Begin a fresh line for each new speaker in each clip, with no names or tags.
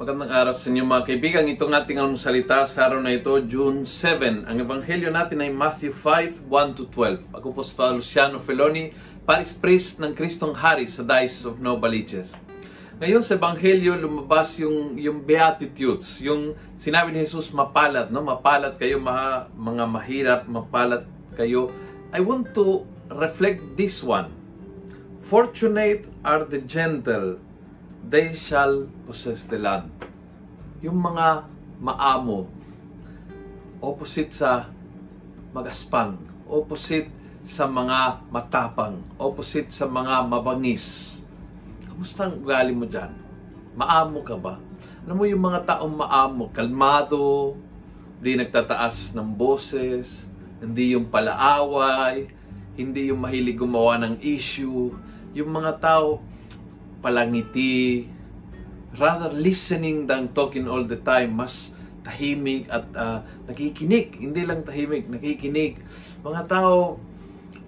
magandang araw sa inyo mga kaibigan. Itong ating salita sa araw na ito, June 7. Ang ebanghelyo natin ay Matthew 5, 1-12. Ako po si Father Luciano Feloni, Paris Priest ng Kristong Hari sa Diocese of Novaliches. Ngayon sa ebanghelyo, lumabas yung, yung Beatitudes, yung sinabi ni Jesus, mapalat, no? mapalat kayo mga, mga mahirap, mapalat kayo. I want to reflect this one. Fortunate are the gentle, they shall possess the land. Yung mga maamo, opposite sa magaspang, opposite sa mga matapang, opposite sa mga mabangis. Kamusta ang ugali mo dyan? Maamo ka ba? Alam mo yung mga taong maamo, kalmado, hindi nagtataas ng boses, hindi yung palaaway, hindi yung mahilig gumawa ng issue, yung mga tao palangiti, rather listening than talking all the time, mas tahimik at uh, nakikinig. Hindi lang tahimik, nakikinig. Mga tao,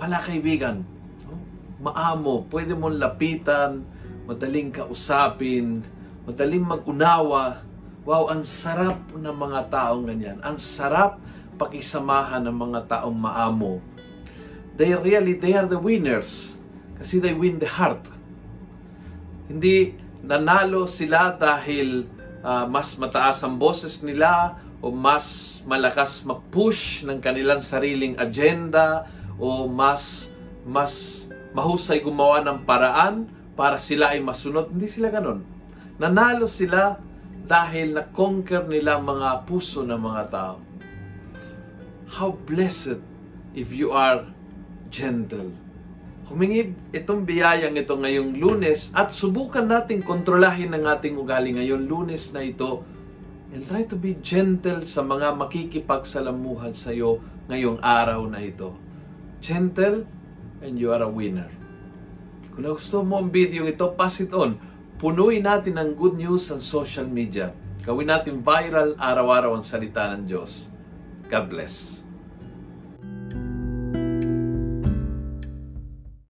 pala kaibigan, maamo, pwede mong lapitan, madaling kausapin, madaling mag-unawa. Wow, ang sarap ng mga taong ganyan. Ang sarap pakisamahan ng mga taong maamo. They really, they are the winners. Kasi they win the heart hindi nanalo sila dahil uh, mas mataas ang boses nila o mas malakas mag-push ng kanilang sariling agenda o mas mas mahusay gumawa ng paraan para sila ay masunod. Hindi sila ganon. Nanalo sila dahil na-conquer nila mga puso ng mga tao. How blessed if you are gentle Humingi itong biyayang ito ngayong lunes at subukan natin kontrolahin ang ating ugali ngayong lunes na ito and try to be gentle sa mga makikipagsalamuhan sa iyo ngayong araw na ito. Gentle and you are a winner. Kung gusto mo ang video ito, pass it on. Punuin natin ang good news sa social media. Gawin natin viral araw-araw ang salita ng Diyos. God bless.